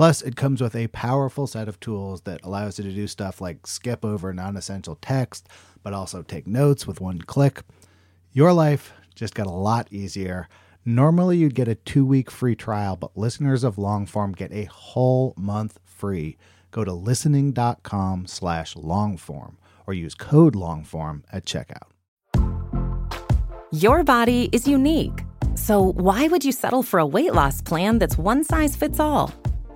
Plus, it comes with a powerful set of tools that allows you to do stuff like skip over non essential text, but also take notes with one click. Your life just got a lot easier. Normally, you'd get a two week free trial, but listeners of Longform get a whole month free. Go to listening.com slash longform or use code longform at checkout. Your body is unique. So, why would you settle for a weight loss plan that's one size fits all?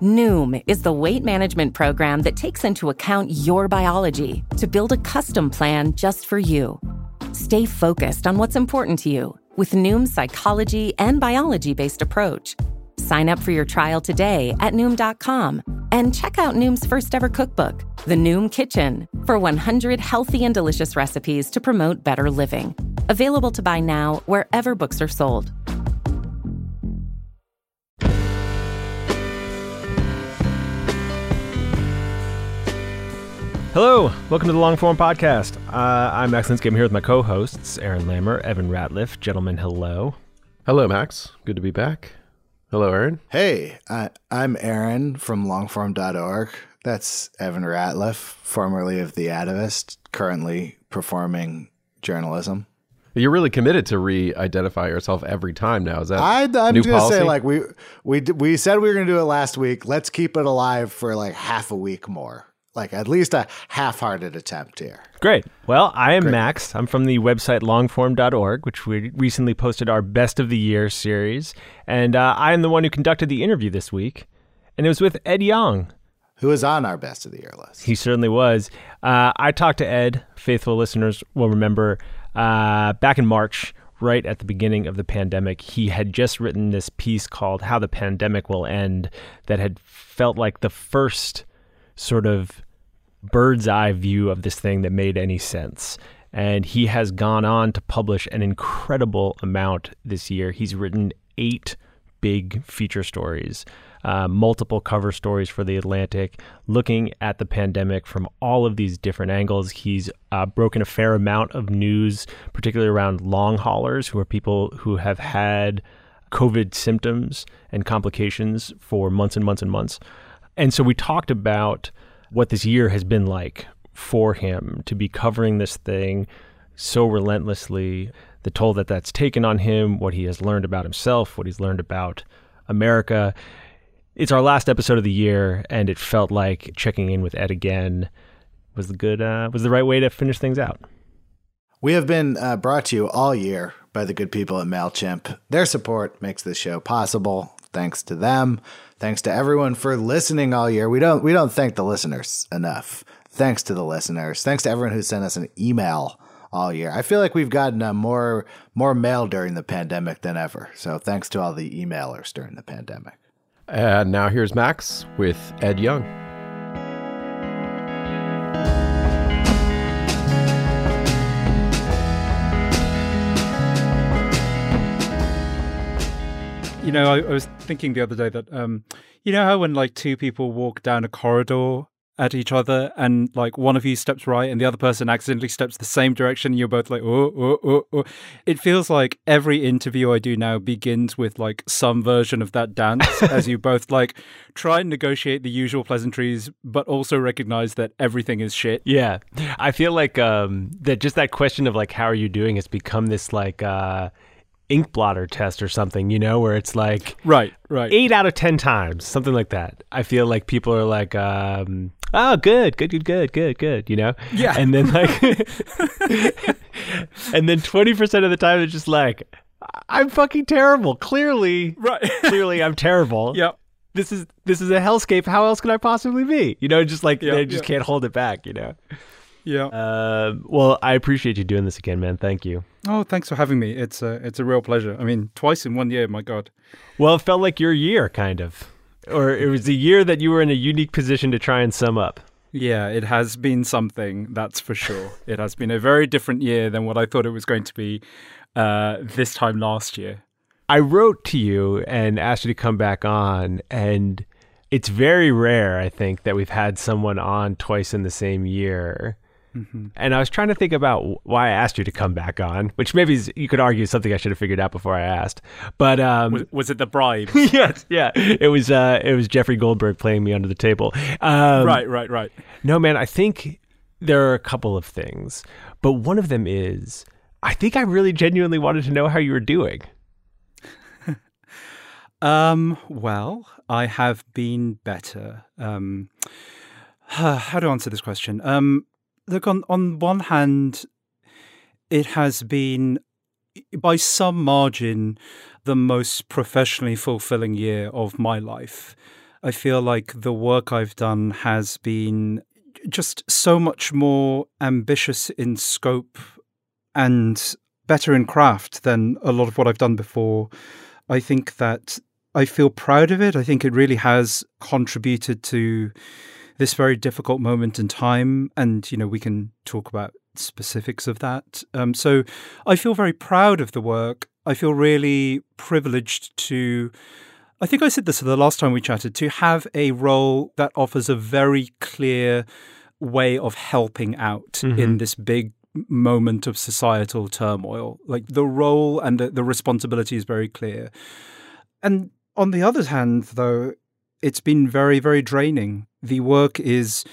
Noom is the weight management program that takes into account your biology to build a custom plan just for you. Stay focused on what's important to you with Noom's psychology and biology based approach. Sign up for your trial today at Noom.com and check out Noom's first ever cookbook, The Noom Kitchen, for 100 healthy and delicious recipes to promote better living. Available to buy now wherever books are sold. Hello, welcome to the Longform Podcast. Uh, I'm Max Linsky. I'm here with my co-hosts, Aaron Lammer, Evan Ratliff. Gentlemen, hello. Hello, Max. Good to be back. Hello, Aaron. Hey, I, I'm Aaron from longform.org. That's Evan Ratliff, formerly of The Atavist, currently performing journalism. You're really committed to re-identify yourself every time now. Is that I, I'm new just gonna policy? say, like we we we said we were gonna do it last week. Let's keep it alive for like half a week more, like at least a half-hearted attempt here. Great. Well, I am Max. I'm from the website longform.org, which we recently posted our Best of the Year series. And uh, I am the one who conducted the interview this week. And it was with Ed Yong. Who is on our best of the year list? He certainly was. Uh, I talked to Ed. Faithful listeners will remember uh, back in March, right at the beginning of the pandemic, he had just written this piece called How the Pandemic Will End that had felt like the first sort of bird's eye view of this thing that made any sense. And he has gone on to publish an incredible amount this year. He's written eight big feature stories, uh, multiple cover stories for The Atlantic, looking at the pandemic from all of these different angles. He's uh, broken a fair amount of news, particularly around long haulers, who are people who have had COVID symptoms and complications for months and months and months. And so we talked about what this year has been like for him to be covering this thing so relentlessly, the toll that that's taken on him, what he has learned about himself, what he's learned about America. It's our last episode of the year, and it felt like checking in with Ed again was the good uh, was the right way to finish things out. We have been uh, brought to you all year by the good people at MailChimp. Their support makes this show possible. Thanks to them. Thanks to everyone for listening all year. We don't we don't thank the listeners enough. Thanks to the listeners. Thanks to everyone who sent us an email all year. I feel like we've gotten uh, more more mail during the pandemic than ever. So thanks to all the emailers during the pandemic. And now here's Max with Ed Yong. You know, I, I was thinking the other day that, um, you know how when like two people walk down a corridor at each other and like one of you steps right and the other person accidentally steps the same direction and you're both like, oh, oh, oh, oh. It feels like every interview I do now begins with like some version of that dance as you both like try and negotiate the usual pleasantries, but also recognize that everything is shit. Yeah, I feel like um, that just that question of like how are you doing has become this like uh, ink blotter test or something, you know, where it's like Right, right. eight out of ten times, something like that. I feel like people are like, um, "Oh, good, good, good, good, good, good," you know. Yeah. And then like, and then twenty percent of the time it's just like, "I'm fucking terrible." Clearly, Right. clearly, I'm terrible. yeah. This is this is a hellscape. How else could I possibly be? You know, just like Yeah, they just yeah. can't hold it back. You know. Yeah. Uh, well, I appreciate you doing this again, man. Thank you. oh, thanks for having me. It's a, it's a real pleasure. I mean, twice in one year, my God. Well, it felt like your year, kind of, or it was a year that you were in a unique position to try and sum up. Yeah, it has been something, that's for sure. it has been a very different year than what I thought it was going to be uh, this time last year. I wrote to you and asked you to come back on, and it's very rare, I think, that we've had someone on twice in the same year. Mm-hmm. And I was trying to think about why I asked you to come back on, which maybe is, you could argue something I should have figured out before I asked. But um, was, was, it the bribe? yes, yeah. It was. Uh, it was Jeffrey Goldberg playing me under the table. Um, right, right, right. No, man. I think there are a couple of things, but one of them is I think I really genuinely wanted to know how you were doing. um. Well, I have been better. Um. How to answer this question? Um, look on on one hand, it has been by some margin the most professionally fulfilling year of my life. I feel like the work I've done has been just so much more ambitious in scope and better in craft than a lot of what I've done before. I think that I feel proud of it. I think it really has contributed to this very difficult moment in time. And, you know, we can talk about specifics of that. Um, so I feel very proud of the work. I feel really privileged to. I think I said this the last time we chatted to have a role that offers a very clear way of helping out mm-hmm. in this big moment of societal turmoil. Like the role and the, the responsibility is very clear. And on the other hand, though, it's been very, very draining. The work is,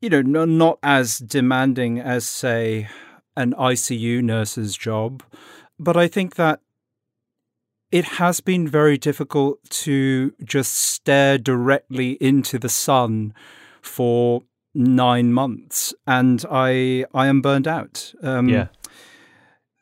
you know, no, not as demanding as, say, an ICU nurse's job, but I think that it has been very difficult to just stare directly into the sun for nine months, and I I am burned out. Um, yeah,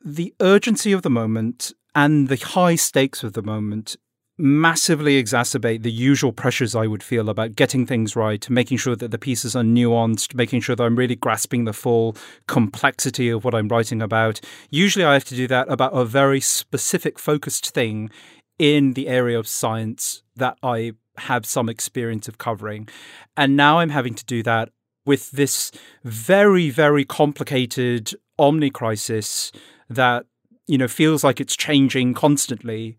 the urgency of the moment and the high stakes of the moment massively exacerbate the usual pressures I would feel about getting things right, making sure that the pieces are nuanced, making sure that I'm really grasping the full complexity of what I'm writing about. Usually I have to do that about a very specific, focused thing in the area of science that I have some experience of covering. And now I'm having to do that with this very, very complicated omni crisis that, you know, feels like it's changing constantly.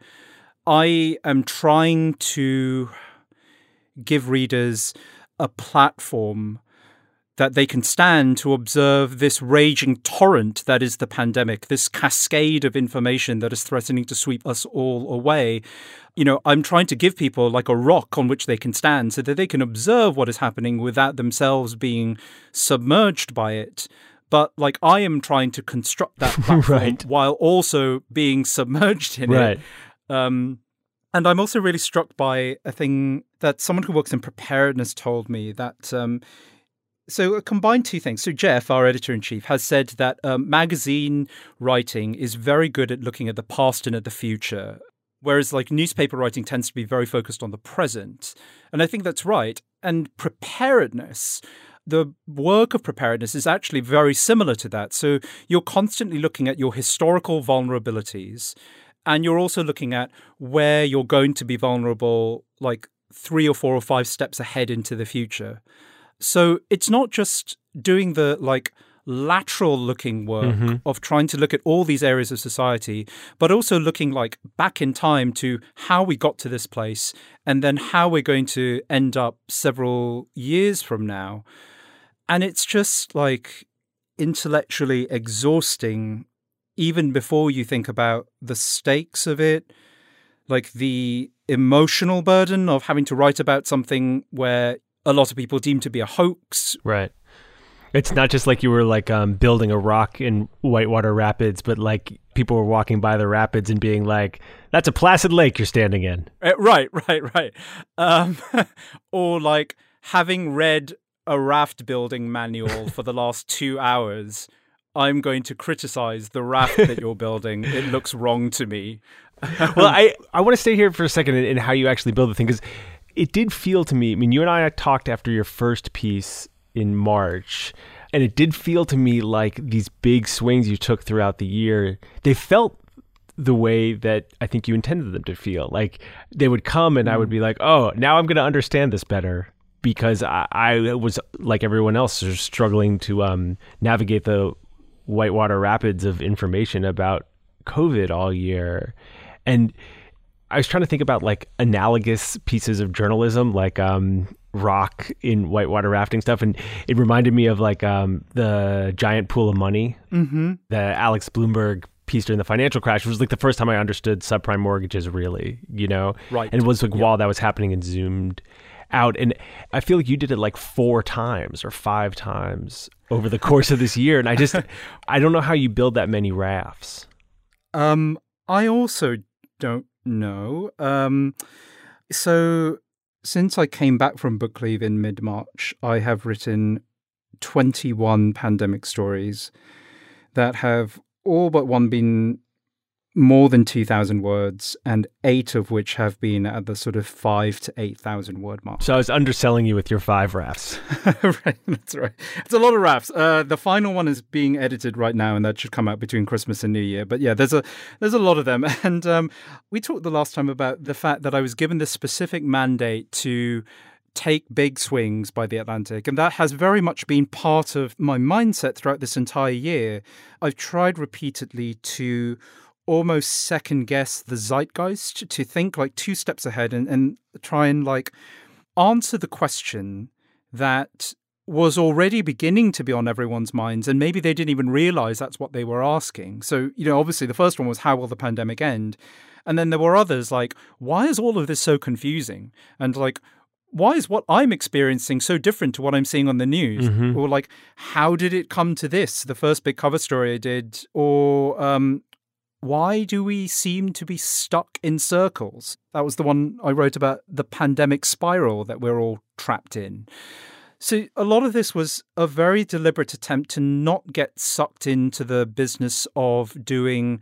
I am trying to give readers a platform that they can stand to observe this raging torrent that is the pandemic, this cascade of information that is threatening to sweep us all away. You know, I'm trying to give people like a rock on which they can stand so that they can observe what is happening without themselves being submerged by it. But like I am trying to construct that platform right. while also being submerged in right. it. Um, and I'm also really struck by a thing that someone who works in preparedness told me that. Um, so, uh, combine two things. So, Jeff, our editor in chief, has said that um, magazine writing is very good at looking at the past and at the future, whereas, like, newspaper writing tends to be very focused on the present. And I think that's right. And preparedness the work of preparedness is actually very similar to that. So you're constantly looking at your historical vulnerabilities and you're also looking at where you're going to be vulnerable like three or four or five steps ahead into the future so it's not just doing the like lateral looking work mm-hmm. of trying to look at all these areas of society but also looking like back in time to how we got to this place and then how we're going to end up several years from now and it's just like intellectually exhausting even before you think about the stakes of it, like the emotional burden of having to write about something where a lot of people deem to be a hoax. Right. It's not just like you were like um, building a rock in Whitewater Rapids, but like people were walking by the rapids and being like, "That's a placid lake you're standing in." Uh, right, right, right. Um, or like having read a raft building manual for the last two hours I'm going to criticize the raft that you're building. It looks wrong to me. well, I, I want to stay here for a second in, in how you actually build the thing because it did feel to me. I mean, you and I talked after your first piece in March, and it did feel to me like these big swings you took throughout the year, they felt the way that I think you intended them to feel. Like they would come and I would mm. be like, oh, now I'm going to understand this better because I, I was like everyone else, just struggling to um, navigate the whitewater rapids of information about COVID all year, and I was trying to think about like analogous pieces of journalism, like um, rock in whitewater rafting stuff, and it reminded me of like um, the giant pool of money, Mm-hmm. the Alex Blumberg piece during the financial crash. It was like the first time I understood subprime mortgages really, you know, Right. and it was like while that was happening and zoomed out, and I feel like you did it like four times or five times over the course of this year, and I just I don't know how you build that many rafts. Um, I also don't know. Um, so since I came back from book leave in mid March, I have written 21 pandemic stories that have all but one been more than 2,000 words, and eight of which have been at the sort of five to 8,000 word mark. So I was underselling you with your five rafts. right, that's right. It's a lot of rafts. Uh, the final one is being edited right now, and that should come out between Christmas and New Year. But yeah, there's a there's a lot of them, and um, we talked the last time about the fact that I was given this specific mandate to take big swings by the Atlantic, and that has very much been part of my mindset throughout this entire year. I've tried repeatedly to almost second guess the zeitgeist to think like two steps ahead and, and try and like answer the question that was already beginning to be on everyone's minds and maybe they didn't even realize that's what they were asking so you know obviously the first one was how will the pandemic end and then there were others like why is all of this so confusing and like why is what I'm experiencing so different to what I'm seeing on the news? Or like, how did it come to this? The first big cover story I did, or um, why do we seem to be stuck in circles? That was the one I wrote about the pandemic spiral that we're all trapped in. So, a lot of this was a very deliberate attempt to not get sucked into the business of doing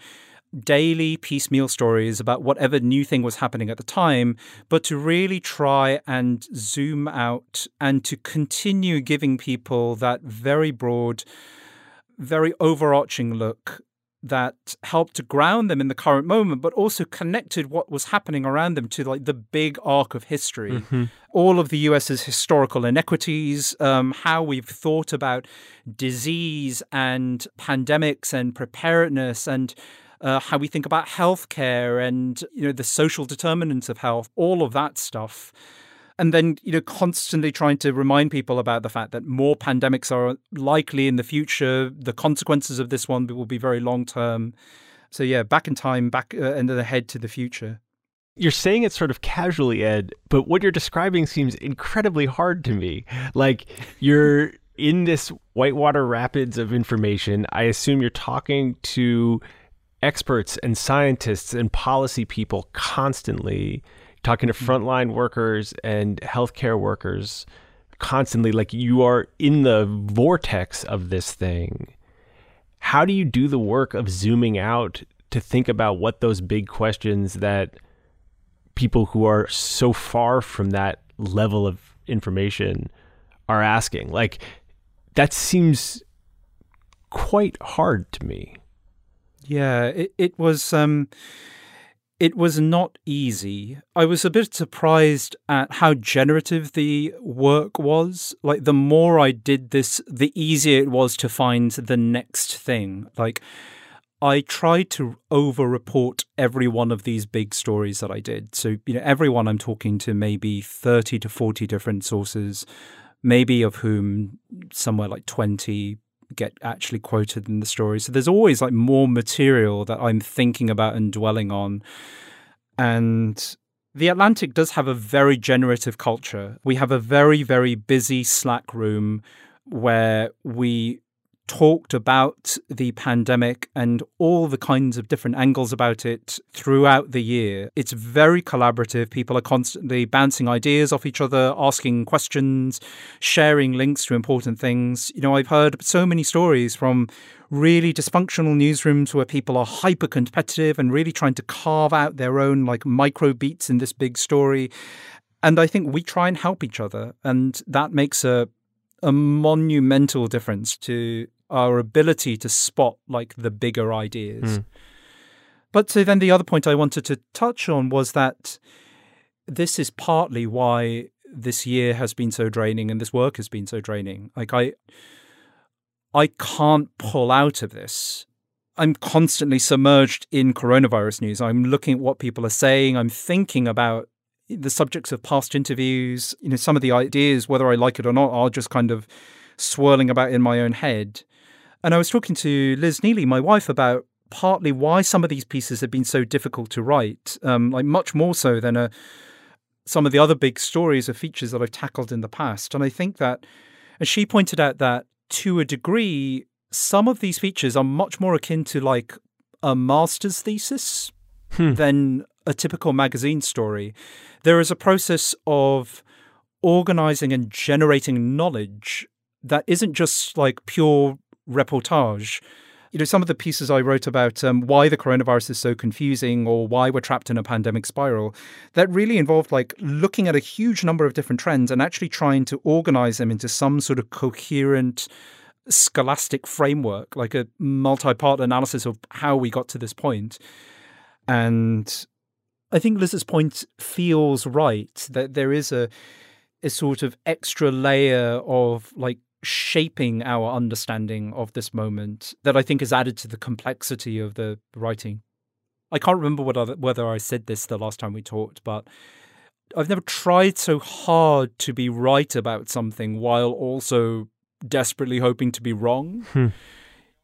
daily piecemeal stories about whatever new thing was happening at the time, but to really try and zoom out and to continue giving people that very broad, very overarching look that helped to ground them in the current moment, but also connected what was happening around them to like the big arc of history, all of the US's historical inequities, um, how we've thought about disease and pandemics and preparedness and uh, how we think about healthcare and you know the social determinants of health, all of that stuff and then you know constantly trying to remind people about the fact that more pandemics are likely in the future the consequences of this one will be very long term so yeah back in time back uh, and then ahead to the future You're saying it sort of casually, Ed, but what you're describing seems incredibly hard to me. Like you're in this whitewater rapids of information. I assume you're talking to experts and scientists and policy people constantly, talking to frontline workers and healthcare workers constantly. Like you are in the vortex of this thing. How do you do the work of zooming out to think about what those big questions that people who are so far from that level of information are asking? Like that seems quite hard to me. yeah it, it was um it was not easy. I was a bit surprised at how generative the work was. Like, the more I did this, the easier it was to find the next thing. Like, I tried to over report every one of these big stories that I did. So, you know, everyone I'm talking to maybe 30 to 40 different sources, maybe of whom somewhere like 20 get actually quoted in the story. So there's always like more material that I'm thinking about and dwelling on. And the Atlantic does have a very generative culture. We have a very, very busy Slack room where we talked about the pandemic and all the kinds of different angles about it throughout the year. It's very collaborative. People are constantly bouncing ideas off each other, asking questions, sharing links to important things. You know, I've heard so many stories from really dysfunctional newsrooms where people are hyper competitive and really trying to carve out their own like micro beats in this big story. And I think we try and help each other. And that makes a a monumental difference to our ability to spot like the bigger ideas. Hmm. But so then the other point I wanted to touch on was that this is partly why this year has been so draining and this work has been so draining. Like I I can't pull out of this. I'm constantly submerged in coronavirus news. I'm looking at what people are saying. I'm thinking about the subjects of past interviews. You know, some of the ideas, whether I like it or not, are just kind of swirling about in my own head. And I was talking to Liz Neeley, my wife, about partly why some of these pieces have been so difficult to write, um, like much more so than a, uh, some of the other big stories or features that I've tackled in the past. And I think that, as she pointed out, that to a degree, some of these features are much more akin to like a master's thesis hmm. than a typical magazine story. There is a process of organizing and generating knowledge that isn't just like pure reportage. You know, some of the pieces I wrote about um, why the coronavirus is so confusing or why we're trapped in a pandemic spiral, that really involved like looking at a huge number of different trends and actually trying to organize them into some sort of coherent scholastic framework, like a multi part analysis of how we got to this point. And I think Liz's point feels right that there is a a sort of extra layer of like shaping our understanding of this moment that I think has added to the complexity of the writing. I can't remember whether, whether I said this the last time we talked, but I've never tried so hard to be right about something while also desperately hoping to be wrong. Hmm.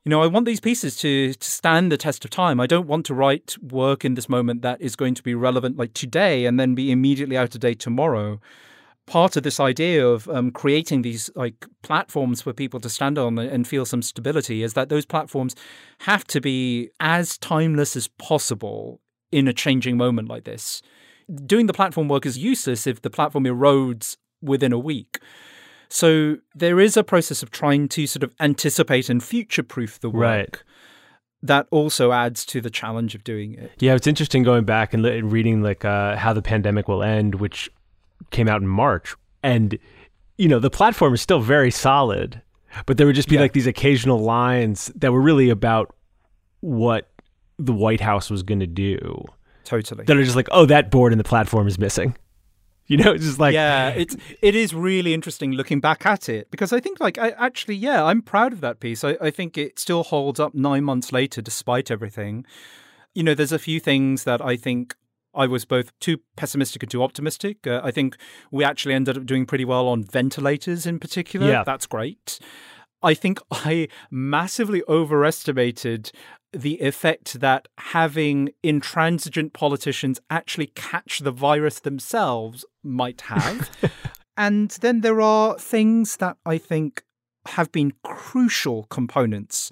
You know, I want these pieces to, to stand the test of time. I don't want to write work in this moment that is going to be relevant like today and then be immediately out of date tomorrow part of this idea of um, creating these like platforms for people to stand on and feel some stability is that those platforms have to be as timeless as possible in a changing moment like this. Doing the platform work is useless if the platform erodes within a week. So there is a process of trying to sort of anticipate and future proof the work. Right. That also adds to the challenge of doing it. Yeah, it's interesting going back and reading like uh, how the pandemic will end, which came out in March, and you know the platform is still very solid, but there would just be yeah. like these occasional lines that were really about what the White House was going to do. Totally. That are just like, oh, that board in the platform is missing. You know, it's just like yeah, it's it is really interesting looking back at it because I think like I actually yeah, I'm proud of that piece. I, I think it still holds up nine months later despite everything. You know, there's a few things that I think I was both too pessimistic and too optimistic. Uh, I think we actually ended up doing pretty well on ventilators in particular. Yeah. That's great. I think I massively overestimated the effect that having intransigent politicians actually catch the virus themselves might have. and then there are things that I think have been crucial components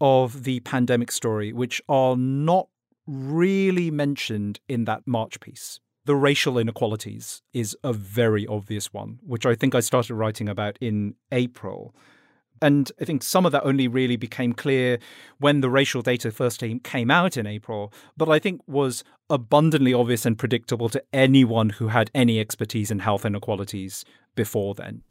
of the pandemic story, which are not really mentioned in that March piece. The racial inequalities is a very obvious one, which I think I started writing about in April. And I think some of that only really became clear when the racial data first came out in April, but I think was abundantly obvious and predictable to anyone who had any expertise in health inequalities before then.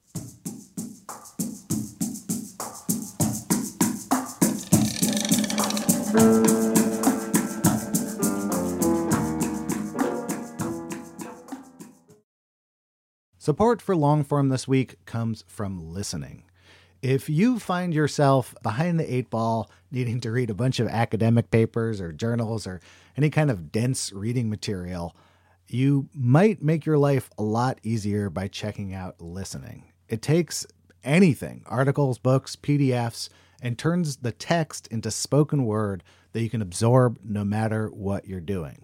Support for Longform this week comes from listening. If you find yourself behind the eight ball, needing to read a bunch of academic papers or journals or any kind of dense reading material, you might make your life a lot easier by checking out listening. It takes anything articles, books, PDFs and turns the text into spoken word that you can absorb no matter what you're doing.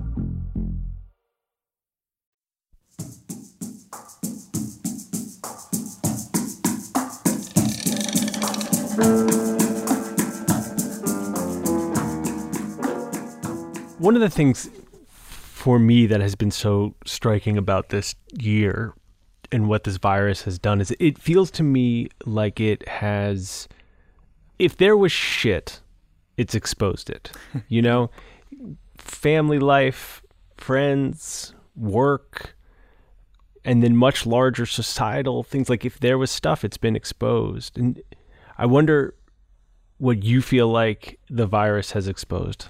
One of the things for me that has been so striking about this year and what this virus has done is it feels to me like it has if there was shit it's exposed it you know? Family life friends work and then much larger societal things like if there was stuff it's been exposed. And i wonder what you feel like the virus has exposed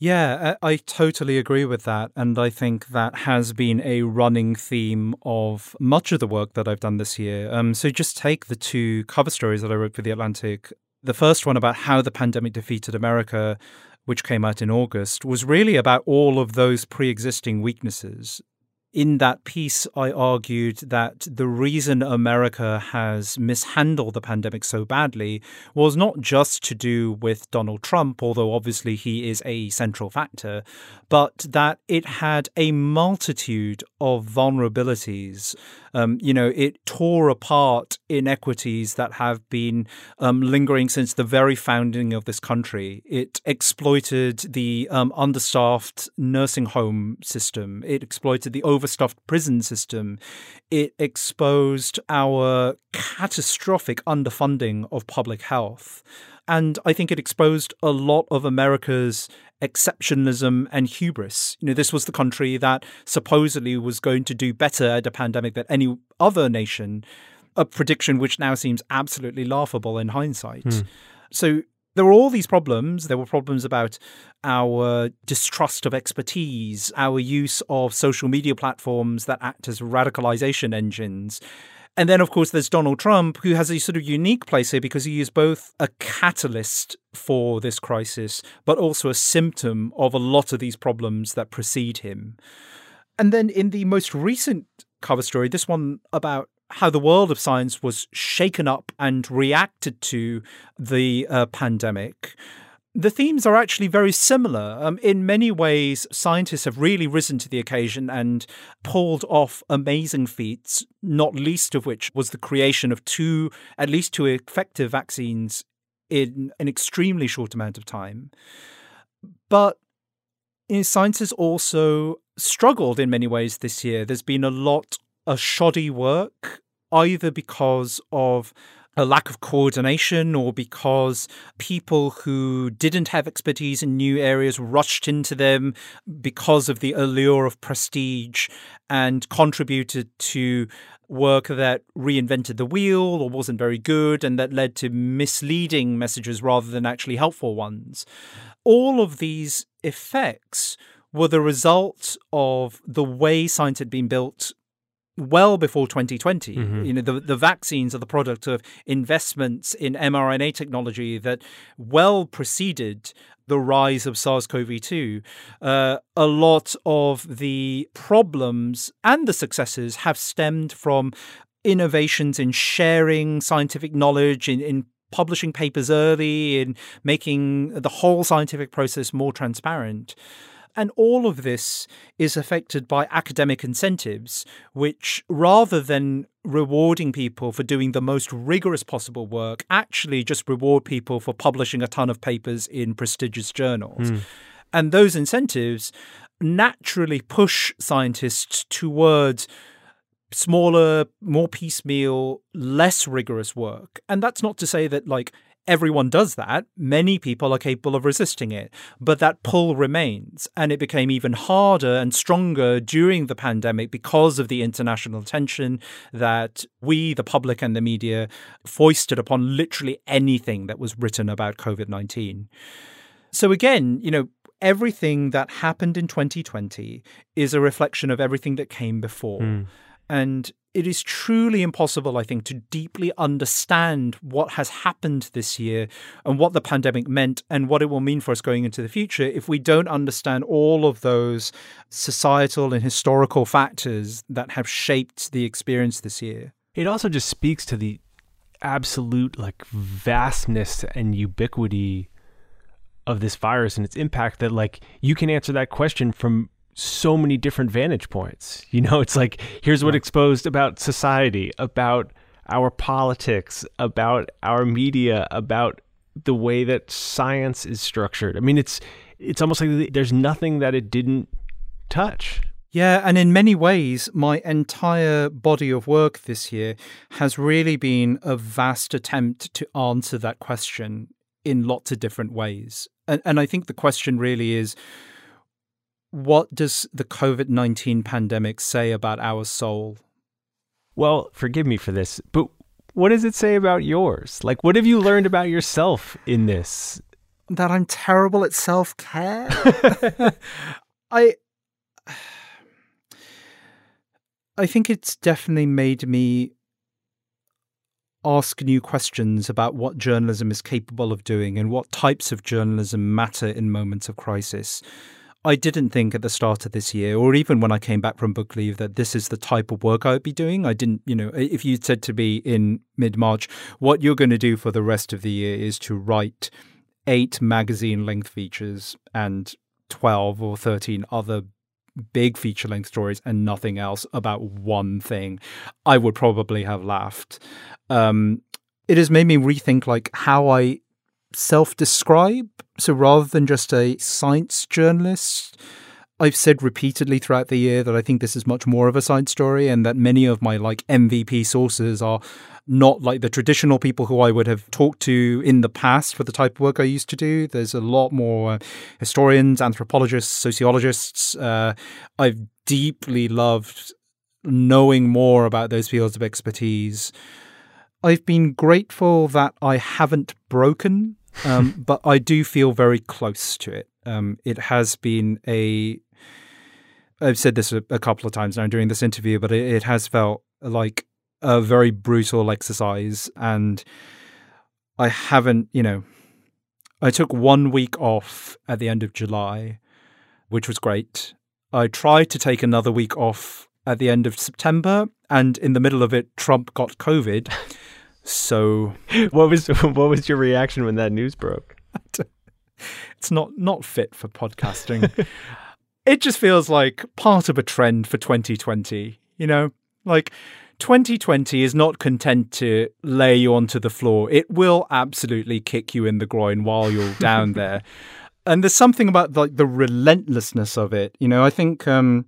Yeah, I I totally agree with that. And I think that has been a running theme of much of the work that I've done this year. Um, so just take the two cover stories that I wrote for The Atlantic. The first one about how the pandemic defeated America, which came out in August, was really about all of those pre existing weaknesses. In that piece, I argued that the reason America has mishandled the pandemic so badly was not just to do with Donald Trump, although obviously he is a central factor, but that it had a multitude of vulnerabilities. Um, you know, it tore apart inequities that have been um, lingering since the very founding of this country. It exploited the um, understaffed nursing home system. It exploited the overstuffed prison system. It exposed our catastrophic underfunding of public health. And I think it exposed a lot of America's exceptionalism and hubris. You know, this was the country that supposedly was going to do better at a pandemic than any other nation, a prediction which now seems absolutely laughable in hindsight. Hmm. So there were all these problems. There were problems about our distrust of expertise, our use of social media platforms that act as radicalization engines. And then, of course, there's Donald Trump, who has a sort of unique place here because he is both a catalyst for this crisis, but also a symptom of a lot of these problems that precede him. And then in the most recent cover story, this one about how the world of science was shaken up and reacted to the uh, pandemic. The themes are actually very similar. Um, in many ways, scientists have really risen to the occasion and pulled off amazing feats, not least of which was the creation of two, at least two effective vaccines in an extremely short amount of time. But you know, science has also struggled in many ways this year. There's been a lot of shoddy work, either because of a lack of coordination or because people who didn't have expertise in new areas rushed into them because of the allure of prestige and contributed to work that reinvented the wheel or wasn't very good and that led to misleading messages rather than actually helpful ones. All of these effects were the result of the way science had been built well before 2020. Mhm. You know, the, the vaccines are the product of investments in mRNA technology that well preceded the rise of SARS CoV 2. Uh, a lot of the problems and the successes have stemmed from innovations in sharing scientific knowledge, in, in publishing papers early, in making the whole scientific process more transparent. And all of this is affected by academic incentives, which rather than rewarding people for doing the most rigorous possible work, actually just reward people for publishing a ton of papers in prestigious journals. Hmm. And those incentives naturally push scientists towards smaller, more piecemeal, less rigorous work. And that's not to say that like everyone does that. Many people are capable of resisting it, but that pull remains. And it became even harder and stronger during the pandemic because of the international attention that we, the public and the media, foisted upon literally anything that was written about COVID 19. So, again, you know, everything that happened in 2020 is a reflection of everything that came before. Mm. And it is truly impossible, I think, to deeply understand what has happened this year and what the pandemic meant and what it will mean for us going into the future if we don't understand all of those societal and historical factors that have shaped the experience this year. It also just speaks to the absolute like vastness and ubiquity of this virus and its impact that like you can answer that question from so many different vantage points. You know, it's like here's what exposed about society, about our politics, about our media, about the way that science is structured. I mean, it's it's almost like there's nothing that it didn't touch. Yeah, and in many ways, my entire body of work this year has really been a vast attempt to answer that question in lots of different ways. And, and I think the question really is what does the COVID 19 pandemic say about our soul? Well, forgive me for this, but what does it say about yours? Like, what have you learned about yourself in this? That I'm terrible at self care. I. I think it's definitely made me ask new questions about what journalism is capable of doing and what types of journalism matter in moments of crisis. I didn't think at the start of this year, or even when I came back from book leave, that this is the type of work I would be doing. I didn't, you know, if you said to me in mid March, what you're going to do for the rest of the year is to write eight magazine length features and 12 or 13 other big feature length stories and nothing else about one thing, I would probably have laughed. Um, it has made me rethink like how I self describe. So rather than just a science journalist, I've said repeatedly throughout the year that I think this is much more of a science story and that many of my like MVP sources are not like the traditional people who I would have talked to in the past for the type of work I used to do. There's a lot more uh, historians, anthropologists, sociologists. Uh, I've deeply loved knowing more about those fields of expertise. I've been grateful that I haven't broken um, but I do feel very close to it. Um, it has been a. I've said this a, a, couple of times now during this interview, but it, it has felt like a very brutal exercise, and I haven't, you know, I took one week off at the end of July, which was great. I tried to take another week off at the end of September, and in the middle of it, Trump got COVID. So, what was what was your reaction when that news broke? it's not not fit for podcasting. it just feels like part of a trend for 2020. You know, like 2020 is not content to lay you onto the floor. It will absolutely kick you in the groin while you're down there. And there's something about like the relentlessness of it. You know, I think um,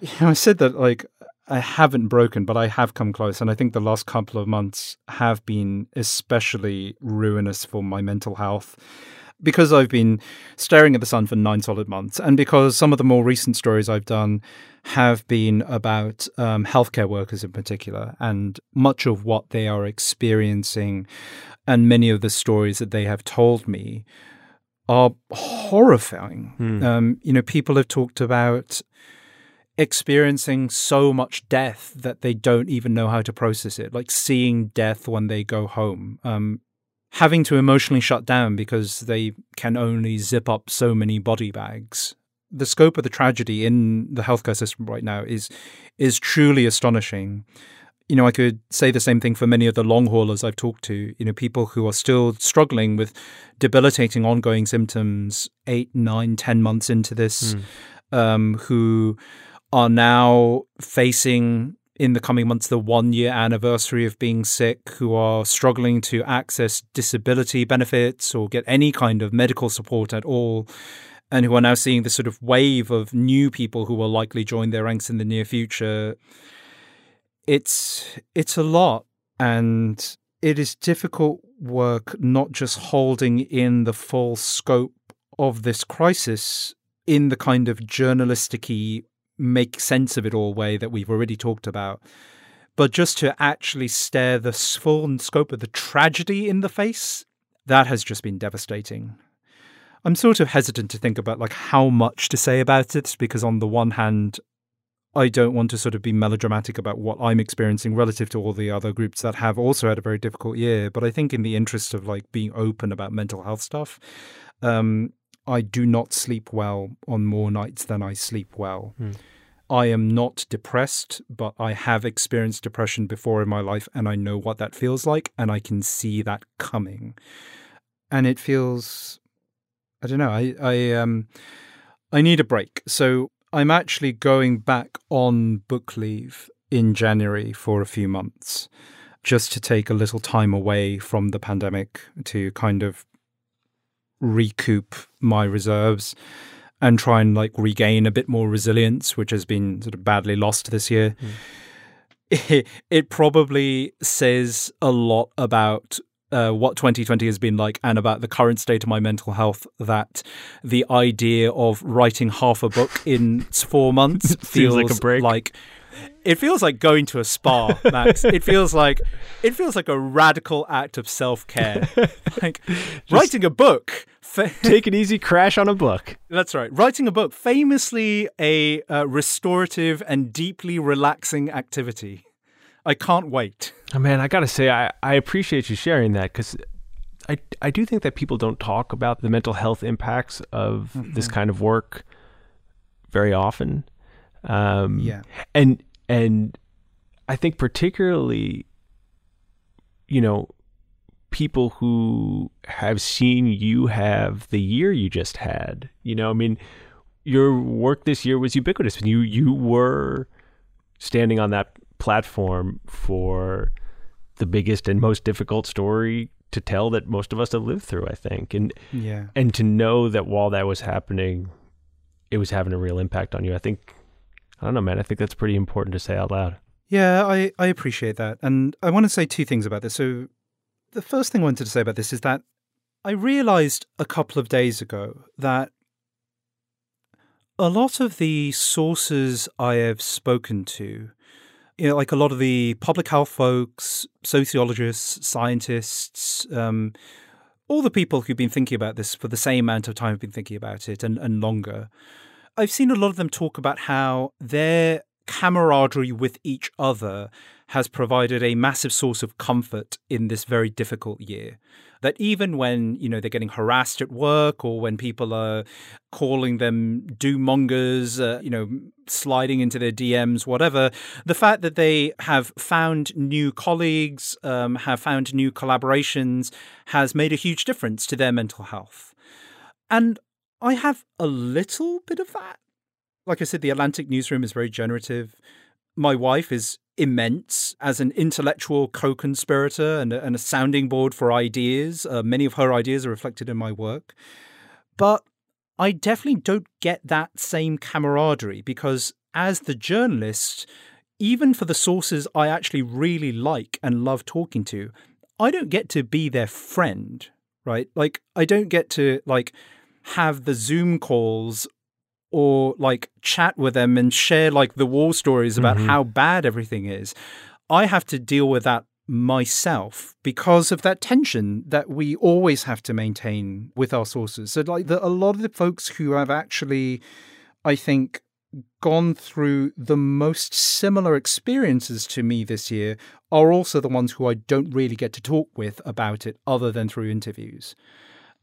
you know, I said that like I haven't broken, but I have come close. And I think the last couple of months have been especially ruinous for my mental health because I've been staring at the sun for nine solid months, and because some of the more recent stories I've done have been about um, healthcare workers in particular, and much of what they are experiencing, and many of the stories that they have told me are horrifying. Hmm. Um, you know, people have talked about experiencing so much death that they don't even know how to process it, like seeing death when they go home, um, having to emotionally shut down because they can only zip up so many body bags. The scope of the tragedy in the healthcare system right now is is truly astonishing. You know, I could say the same thing for many of the long haulers I've talked to, you know, people who are still struggling with debilitating ongoing symptoms eight, nine, ten months into this, mm. um, who are now facing in the coming months the one year anniversary of being sick, who are struggling to access disability benefits or get any kind of medical support at all, and who are now seeing this sort of wave of new people who will likely join their ranks in the near future. it's it's a lot and it is difficult work not just holding in the full scope of this crisis in the kind of journalisticy make sense of it all way that we've already talked about but just to actually stare the full scope of the tragedy in the face that has just been devastating i'm sort of hesitant to think about like how much to say about it because on the one hand I don't want to sort of be melodramatic about what I'm experiencing relative to all the other groups that have also had a very difficult year. But I think in the interest of like being open about mental health stuff, um, I do not sleep well on more nights than I sleep well. Hmm. I am not depressed, but I have experienced depression before in my life and I know what that feels like and I can see that coming. And it feels I don't know, I I um I need a break. So I'm actually going back on book leave in January for a few months just to take a little time away from the pandemic to kind of recoup my reserves and try and like regain a bit more resilience, which has been sort of badly lost this year. Mm. It, it probably says a lot about uh, what 2020 has been like and about the current state of my mental health that the idea of writing half a book in four months feels like a break. Like, it feels like going to a spa, Max. it feels like it feels like a radical act of self care. like Just writing a book. Fa- take an easy crash on a book. That's right. Writing a book, famously a uh, restorative and deeply relaxing activity. I can't wait. Oh, man, I gotta say, I, I appreciate you sharing that because I I do think that people don't talk about the mental health impacts of mm-hmm. this kind of work very often. Um, yeah, and and I think particularly, you know, people who have seen you have the year you just had. You know, I mean, your work this year was ubiquitous. You you were standing on that platform for the biggest and most difficult story to tell that most of us have lived through, I think. And yeah. and to know that while that was happening, it was having a real impact on you. I think I don't know, man. I think that's pretty important to say out loud. Yeah, I, I appreciate that. And I want to say two things about this. So the first thing I wanted to say about this is that I realized a couple of days ago that a lot of the sources I have spoken to you know, like a lot of the public health folks, sociologists, scientists, um, all the people who've been thinking about this for the same amount of time have been thinking about it and, and longer. I've seen a lot of them talk about how their camaraderie with each other has provided a massive source of comfort in this very difficult year that even when you know they're getting harassed at work or when people are calling them doomongers, uh, you know, sliding into their DMs, whatever, the fact that they have found new colleagues, um, have found new collaborations, has made a huge difference to their mental health. And I have a little bit of that. Like I said, the Atlantic newsroom is very generative. My wife is immense as an intellectual co conspirator and, and, a sounding board for ideas. Uh, many of her ideas are reflected in my work. But I definitely don't get that same camaraderie because, as the journalist, even for the sources I actually really like and love talking to, I don't get to be their friend, right? Like, I don't get to, like, have the Zoom calls or like chat with them and share like the war stories about mm-hmm. how bad everything is. I have to deal with that myself because of that tension that we always have to maintain with our sources. So, like, the, a lot of the folks who have actually, I think, gone through the most similar experiences to me this year are also the ones who I don't really get to talk with about it other than through interviews.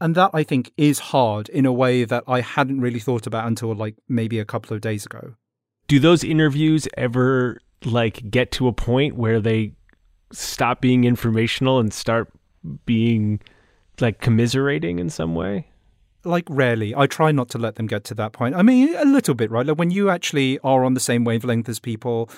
And that I think is hard in a way that I hadn't really thought about until like maybe a couple of days ago. Do those interviews ever like get to a point where they stop being informational and start being like commiserating in some way? Like rarely. I try not to let them get to that point. I mean, a little bit, right? Like when you actually are on the same wavelength as people,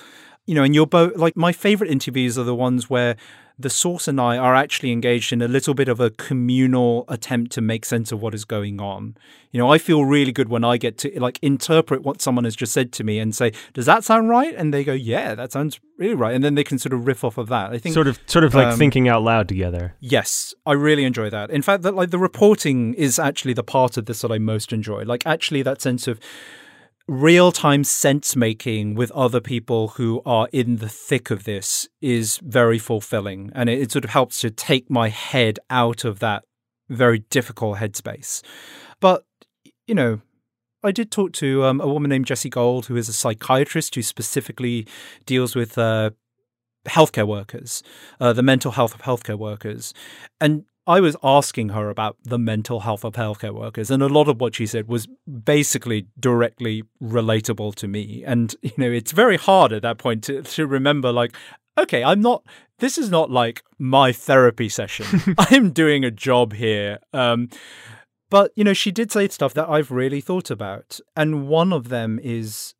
you know, and you're both like my favorite interviews are the ones where the source and I are actually engaged in a little bit of a communal attempt to make sense of what is going on. You know, I feel really good when I get to like interpret what someone has just said to me and say, "Does that sound right?" And they go, "Yeah, that sounds really right." And then they can sort of riff off of that. I think sort of sort of like um, thinking out loud together. Yes, I really enjoy that. In fact, that like the reporting is actually the part of this that I most enjoy. Like actually that sense of real time sense making with other people who are in the thick of this is very fulfilling. And it, it, sort of helps to take my head out of that very difficult headspace. But, you know, I did talk to um, a woman named Jessi Gold, who is a psychiatrist who specifically deals with uh, healthcare workers, uh, the mental health of healthcare workers. And I was asking her about the mental health of healthcare workers, and a lot of what she said was basically directly relatable to me. And you know, it's very hard at that point to to remember, like, okay, I'm not. This is not like my therapy session. I'm doing a job here. Um, but you know, she did say stuff that I've really thought about, and one of them is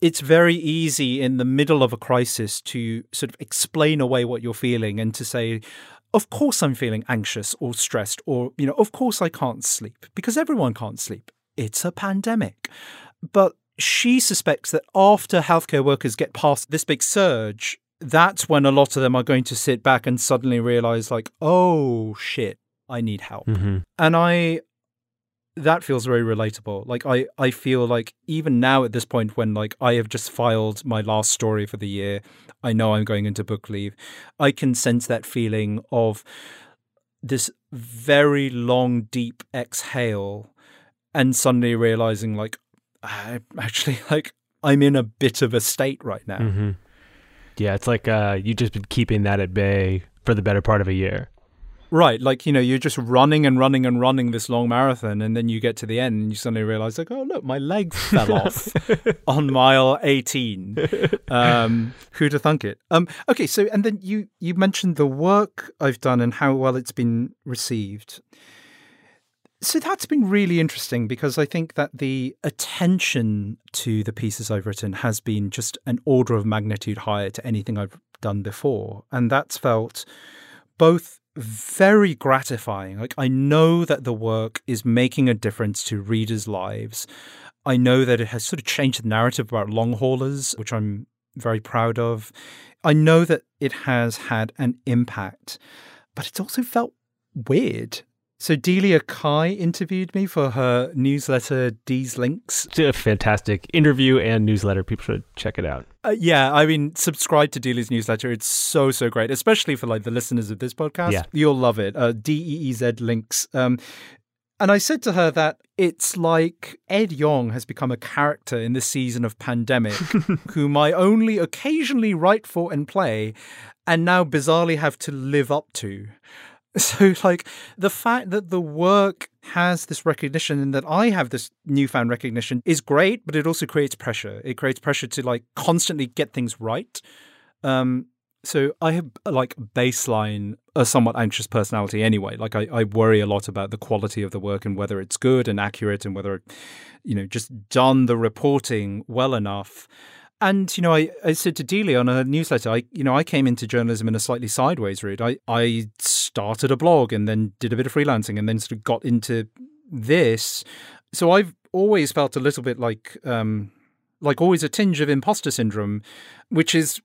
it's very easy in the middle of a crisis to sort of explain away what you're feeling and to say, of course I'm feeling anxious or stressed, or, you know, of course I can't sleep because everyone can't sleep. It's a pandemic. But she suspects that after healthcare workers get past this big surge, that's when a lot of them are going to sit back and suddenly realize, like, oh shit, I need help. Mm-hmm. And I that feels very relatable. Like I, I feel like even now at this point when like I have just filed my last story for the year, I know I'm going into book leave. I can sense that feeling of this very long, deep exhale and suddenly realizing like I actually like I'm in a bit of a state right now. Mm-hmm. Yeah, it's like uh, you just been keeping that at bay for the better part of a year. Right, like you know, you're just running and running and running this long marathon, and then you get to the end, and you suddenly realize, like, oh look, my leg fell off on mile 18. Um, who'd have thunk it? Um, okay, so and then you you mentioned the work I've done and how well it's been received. So that's been really interesting because I think that the attention to the pieces I've written has been just an order of magnitude higher to anything I've done before, and that's felt both very gratifying. Like, I know that the work is making a difference to readers' lives. I know that it has sort of changed the narrative about long haulers, which I'm very proud of. I know that it has had an impact, but it's also felt weird. So Delia Cai interviewed me for her newsletter Deez Links. It's a fantastic interview and newsletter. People should check it out. Uh, yeah, I mean, subscribe to Delia's newsletter. It's so so great, especially for like the listeners of this podcast. Yeah. You'll love it. Uh, D E E Z Links. Um, and I said to her that it's like Ed Yong has become a character in this season of Pandemic, whom I only occasionally write for and play, and now bizarrely have to live up to. So, like, the fact that the work has this recognition and that I have this newfound recognition is great, but it also creates pressure. It creates pressure to, like, constantly get things right. Um, so I have like baseline a somewhat anxious personality anyway. Like I, I worry a lot about the quality of the work and whether it's good and accurate and whether, you know, just done the reporting well enough. And you know, I, I said to Delia on a newsletter, I you know, I came into journalism in a slightly sideways route. I I started a blog and then did a bit of freelancing and then sort of got into this. So I've always felt a little bit like um like always a tinge of imposter syndrome, which is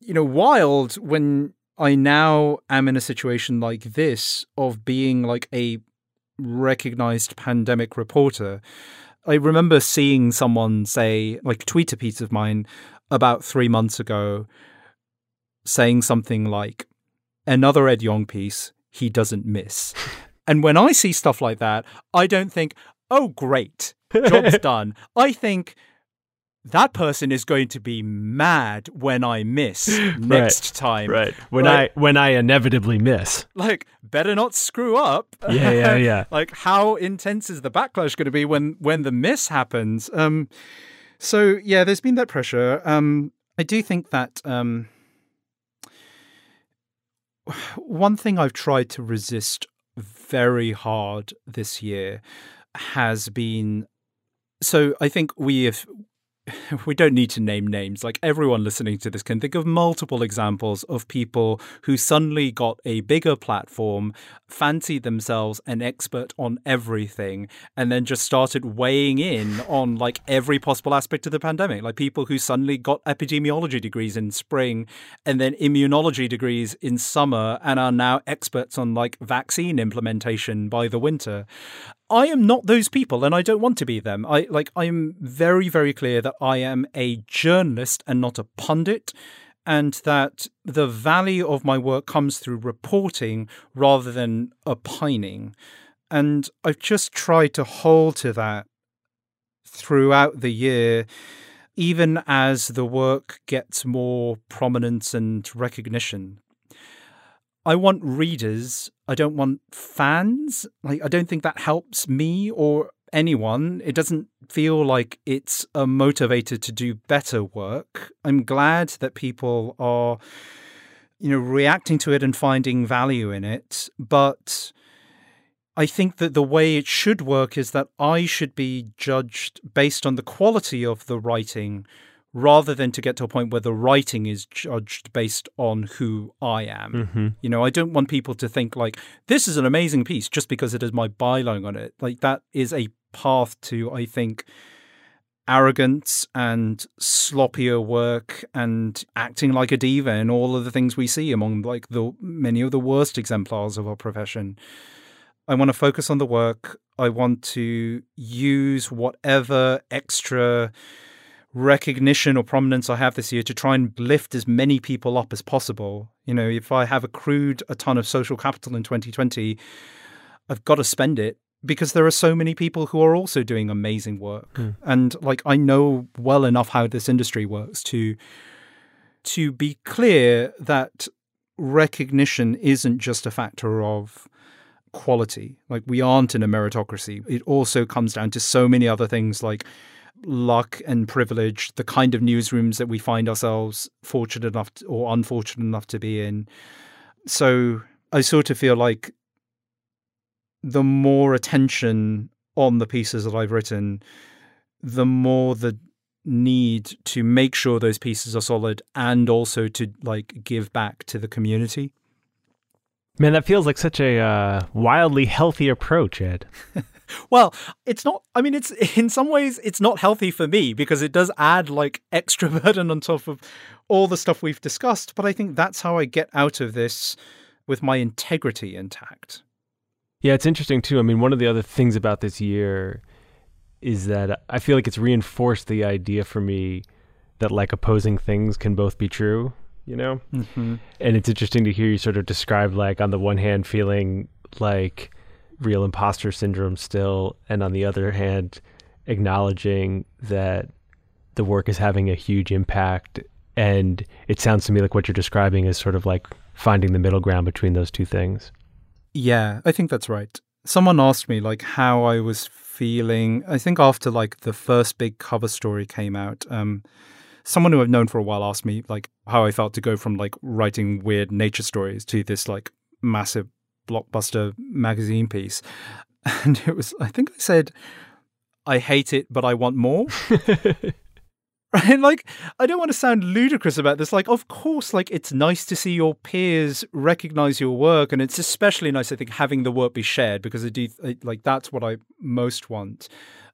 you know wild when I now am in a situation like this of being like a recognized pandemic reporter. I remember seeing someone say, like, tweet a piece of mine about three months ago saying something like, another Ed Yong piece he doesn't miss. and when I see stuff like that, I don't think, oh, great, job's done. I think, that person is going to be mad when I miss next right, time. Right. When right? I when I inevitably miss. Like, better not screw up. Yeah, yeah, yeah. like how intense is the backlash going to be when when the miss happens? Um so yeah, there's been that pressure. Um I do think that um one thing I've tried to resist very hard this year has been so I think we have we don't need to name names. Like everyone listening to this can think of multiple examples of people who suddenly got a bigger platform, fancied themselves an expert on everything, and then just started weighing in on like every possible aspect of the pandemic. Like people who suddenly got epidemiology degrees in spring and then immunology degrees in summer and are now experts on like vaccine implementation by the winter. I am not those people and I don't want to be them. I like I am very very clear that I am a journalist and not a pundit and that the value of my work comes through reporting rather than opining. And I've just tried to hold to that throughout the year even as the work gets more prominence and recognition. I want readers. I don't want fans. Like, I don't think that helps me or anyone. It doesn't feel like it's a motivated to do better work. I'm glad that people are, you know, reacting to it and finding value in it. But I think that the way it should work is that I should be judged based on the quality of the writing rather than to get to a point where the writing is judged based on who I am. Mm-hmm. You know, I don't want people to think like this is an amazing piece just because it has my byline on it. Like that is a path to, I think, arrogance and sloppier work and acting like a diva and all of the things we see among like the many of the worst exemplars of our profession. I want to focus on the work. I want to use whatever extra recognition or prominence I have this year to try and lift as many people up as possible. You know, if I have accrued a ton of social capital in 2020, I've got to spend it because there are so many people who are also doing amazing work. Mm. And like I know well enough how this industry works to to be clear that recognition isn't just a factor of quality. Like we aren't in a meritocracy. It also comes down to so many other things like luck and privilege, the kind of newsrooms that we find ourselves fortunate enough to, or unfortunate enough to be in. So I sort of feel like the more attention on the pieces that I've written, the more the need to make sure those pieces are solid and also to like give back to the community. Man, that feels like such a uh, wildly healthy approach, Ed. Well, it's not. I mean, it's in some ways it's not healthy for me because it does add like extra burden on top of all the stuff we've discussed. But I think that's how I get out of this with my integrity intact. Yeah, it's interesting too. I mean, one of the other things about this year is that I feel like it's reinforced the idea for me that like opposing things can both be true, you know? Mm-hmm. And it's interesting to hear you sort of describe like on the one hand feeling like real imposter syndrome still and on the other hand acknowledging that the work is having a huge impact and it sounds to me like what you're describing is sort of like finding the middle ground between those two things. Yeah, I think that's right. Someone asked me like how I was feeling. I think after like the first big cover story came out, um, someone who I've known for a while asked me like how I felt to go from like writing weird nature stories to this like massive blockbuster magazine piece. And it was, I think I said, I hate it, but I want more. right? Like, I don't want to sound ludicrous about this. Like, of course, like, it's nice to see your peers recognize your work. And it's especially nice, I think, having the work be shared because I do, like, that's what I most want.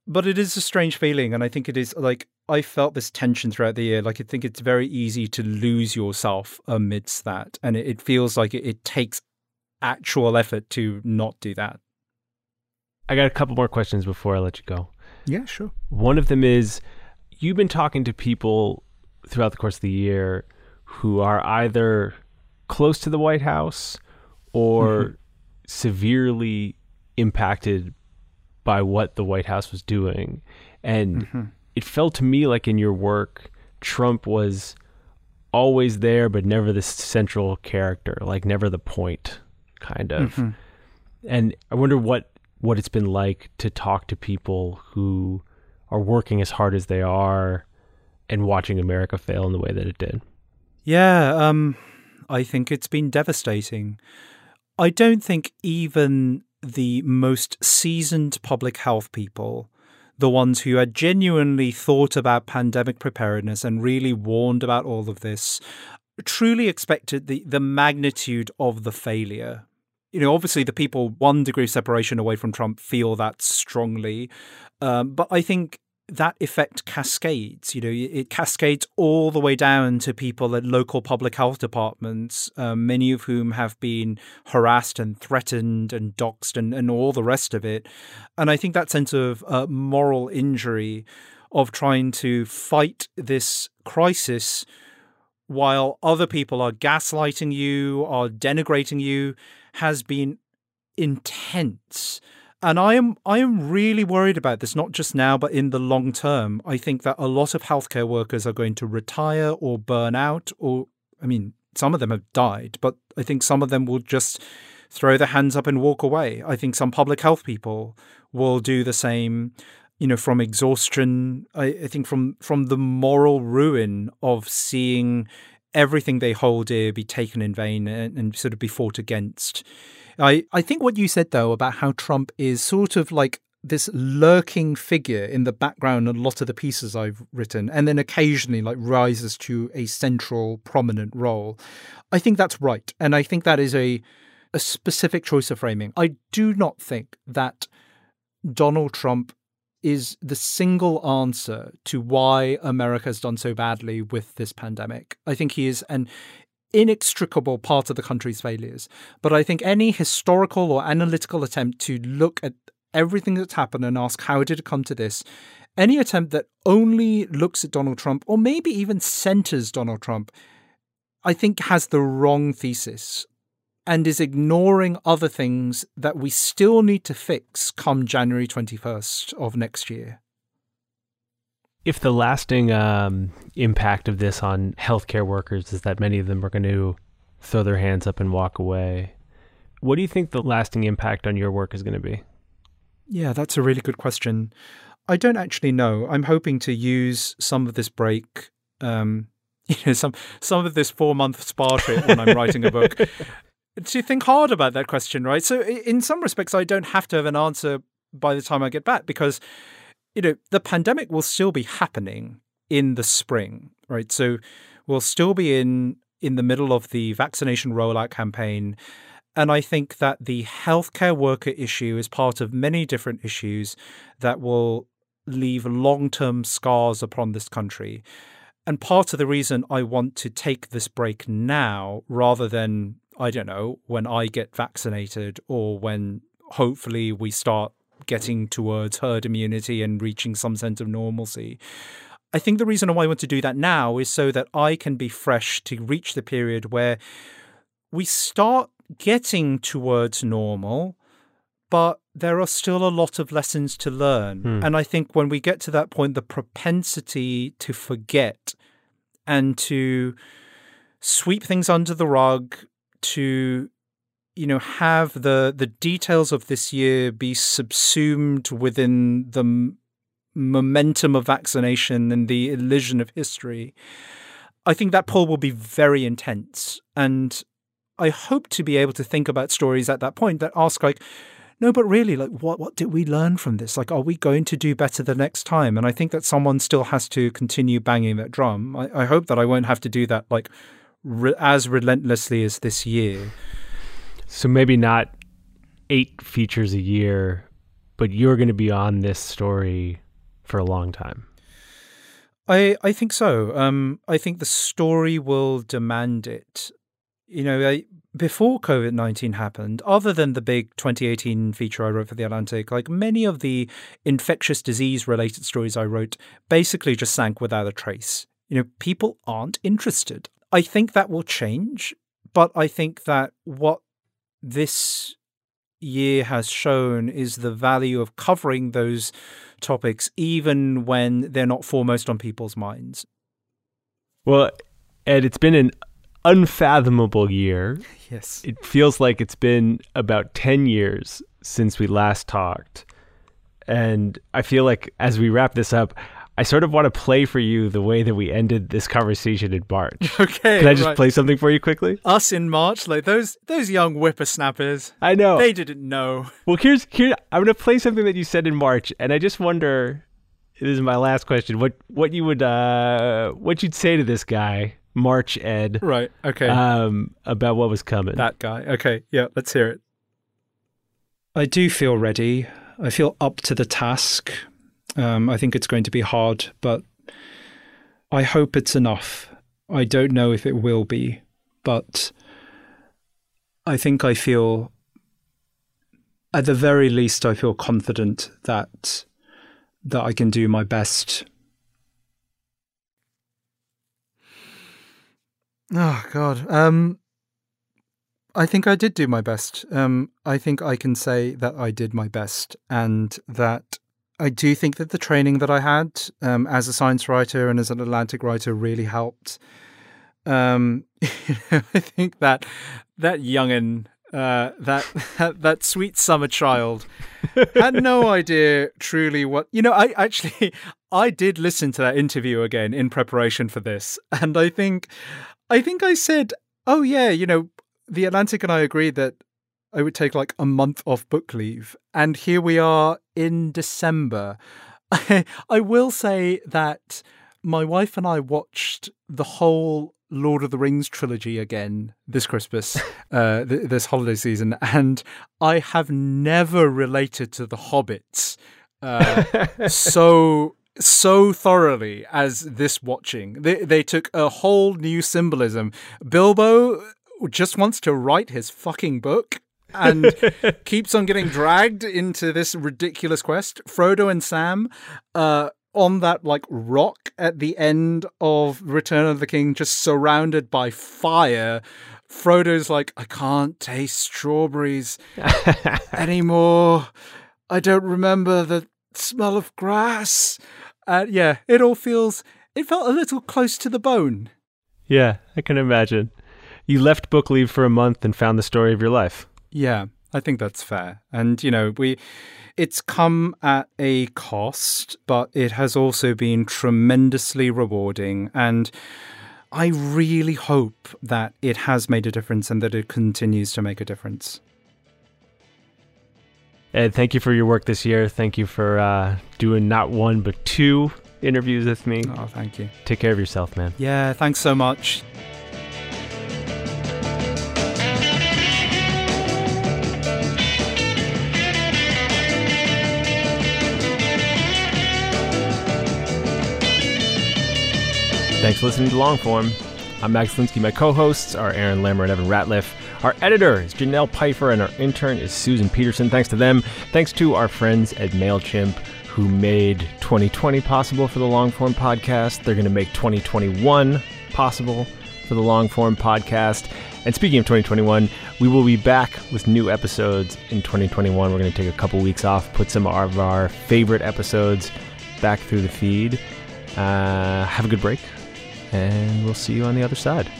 But it is a strange feeling. And I think it is like, I felt this tension throughout the year. Like, I think it's very easy to lose yourself amidst that. And it, it feels like it, it takes actual effort to not do that. I got a couple more questions before I let you go. Yeah, sure. One of them is you've been talking to people throughout the course of the year who are either close to the White House or mm-hmm. severely impacted by what the White House was doing. And mm-hmm. it felt to me like in your work, Trump was always there, but never the central character, like never the point, kind of. Mm-hmm. And I wonder what what it's been like to talk to people who are working as hard as they are and watching America fail in the way that it did. Yeah, um, I think it's been devastating. I don't think even the most seasoned public health people, the ones who had genuinely thought about pandemic preparedness and really warned about all of this, truly expected the, the magnitude of the failure. You know, obviously, the people one degree of separation away from Trump feel that strongly. Um, but I think that effect cascades. You know, it cascades all the way down to people at local public health departments, um, many of whom have been harassed and threatened and doxxed and, and all the rest of it. And I think that sense of uh, moral injury of trying to fight this crisis while other people are gaslighting you, are denigrating you, has been intense. And I am I am really worried about this, not just now, but in the long term. I think that a lot of healthcare workers are going to retire or burn out, or I mean, some of them have died, but I think some of them will just throw their hands up and walk away. I think some public health people will do the same you know, from exhaustion. I, I think from from the moral ruin of seeing everything they hold dear be taken in vain and, and sort of be fought against. I, I think what you said though about how Trump is sort of like this lurking figure in the background a lot of the pieces I've written, and then occasionally like rises to a central prominent role. I think that's right. And I think that is a a specific choice of framing. I do not think that Donald Trump is the single answer to why America has done so badly with this pandemic. I think he is an inextricable part of the country's failures. But I think any historical or analytical attempt to look at everything that's happened and ask how did it come to this, any attempt that only looks at Donald Trump or maybe even centers Donald Trump, I think has the wrong thesis and is ignoring other things that we still need to fix come January 21st of next year. If the lasting um, impact of this on healthcare workers is that many of them are going to throw their hands up and walk away, what do you think the lasting impact on your work is going to be? Yeah, that's a really good question. I don't actually know. I'm hoping to use some of this break, um, you know, some some of this four month spa trip when I'm writing a book to think hard about that question, right? So, in some respects, I don't have to have an answer by the time I get back because, you know, the pandemic will still be happening in the spring, right? So, we'll still be in in the middle of the vaccination rollout campaign. And I think that the healthcare worker issue is part of many different issues that will leave long term scars upon this country. And part of the reason I want to take this break now rather than I don't know, when I get vaccinated or when hopefully we start getting towards herd immunity and reaching some sense of normalcy. I think the reason why I want to do that now is so that I can be fresh to reach the period where we start getting towards normal, but there are still a lot of lessons to learn. Hmm. And I think when we get to that point, the propensity to forget and to sweep things under the rug, to you know have the the details of this year be subsumed within the m- momentum of vaccination and the illusion of history i think that pull will be very intense. And i hope to be able to think about stories at that point that ask like no but really like what what did we learn from this? Like are we going to do better the next time? And i think that someone still has to continue banging that drum. I, I hope that i won't have to do that like re- as relentlessly as this year. So maybe not eight features a year, but you're going to be on this story for a long time. I I think so. Um, I think the story will demand it. You know, I, before COVID nineteen happened, other than the big 2018 feature I wrote for the Atlantic, like many of the infectious disease related stories I wrote, basically just sank without a trace. You know, people aren't interested. I think that will change, but I think that what this year has shown is the value of covering those topics even when they're not foremost on people's minds. Well, Ed, it's been an unfathomable year. Yes. It feels like it's been about 10 years since we last talked. And I feel like as we wrap this up, I sort of want to play for you the way that we ended this conversation in March. Okay. Can I just right. play something for you quickly? Us in March, like those those young whippersnappers. I know. They didn't know. Well, here's here I'm going to play something that you said in March and I just wonder this is my last question. What what you would uh what you'd say to this guy, March Ed, Right. Okay. um, about what was coming? that guy. Okay. Yeah. Let's hear it. I do feel ready. I feel up to the task. Um, I think it's going to be hard, but I hope it's enough. I don't know if it will be, but I think I feel, at the very least, I feel confident that that I can do my best. Oh God. Um, I think I did do my best. Um, I think I can say that I did my best, and that I do think that the training that I had um, as a science writer and as an Atlantic writer really helped. Um, I think that that youngin, uh, that, that that sweet summer child, had no idea truly what you know. I actually I did listen to that interview again in preparation for this, and I think I think I said, "Oh yeah, you know." the Atlantic and I agreed that I would take like a month off book leave. And here we are in December. I, will say that my wife and I watched the whole Lord of the Rings trilogy again this Christmas, uh, th- this holiday season, and I have never related to the Hobbits uh, so so thoroughly as this watching. They they took a whole new symbolism. Bilbo just wants to write his fucking book and keeps on getting dragged into this ridiculous quest. Frodo and Sam uh on that like rock at the end of Return of the King just surrounded by fire. Frodo's like I can't taste strawberries anymore. I don't remember the smell of grass. Uh, yeah, it all feels it felt a little close to the bone. yeah, I can imagine. You left book leave for a month and found the story of your life. Yeah, I think that's fair. And you know, we it's come at a cost, but it has also been tremendously rewarding and I really hope that it has made a difference and that it continues to make a difference. Ed, thank you for your work this year. Thank you for uh, doing not one but two interviews with me. Oh, thank you. Take care of yourself, man. Yeah, thanks so much. For listening to Longform. I'm Max Linsky. My co-hosts are Aaron Lammer and Evan Ratliff. Our editor is Janelle Pfeiffer, and our intern is Susan Peterson. Thanks to them. Thanks to our friends at MailChimp who made 2020 possible for the Longform podcast. They're going to make 2021 possible for the Longform podcast. And speaking of 2021, we will be back with new episodes in 2021. We're going to take a couple weeks off, put some of our favorite episodes back through the feed. Uh, have a good break, and we'll see you on the other side.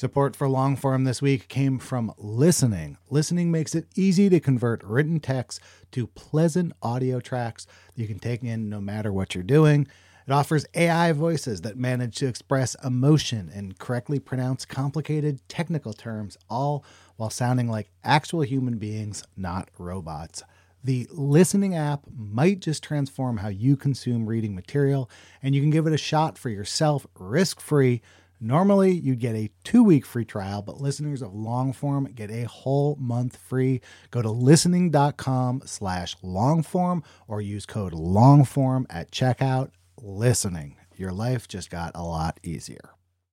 Support for Longform this week came from listening. Listening makes it easy to convert written text to pleasant audio tracks that you can take in no matter what you're doing. It offers AI voices that manage to express emotion and correctly pronounce complicated technical terms, all while sounding like actual human beings, not robots. The listening app might just transform how you consume reading material, and you can give it a shot for yourself risk free. Normally, you'd get a two week free trial, but listeners of Longform get a whole month free. Go to listening.com slash longform or use code longform at checkout. Listening. Your life just got a lot easier.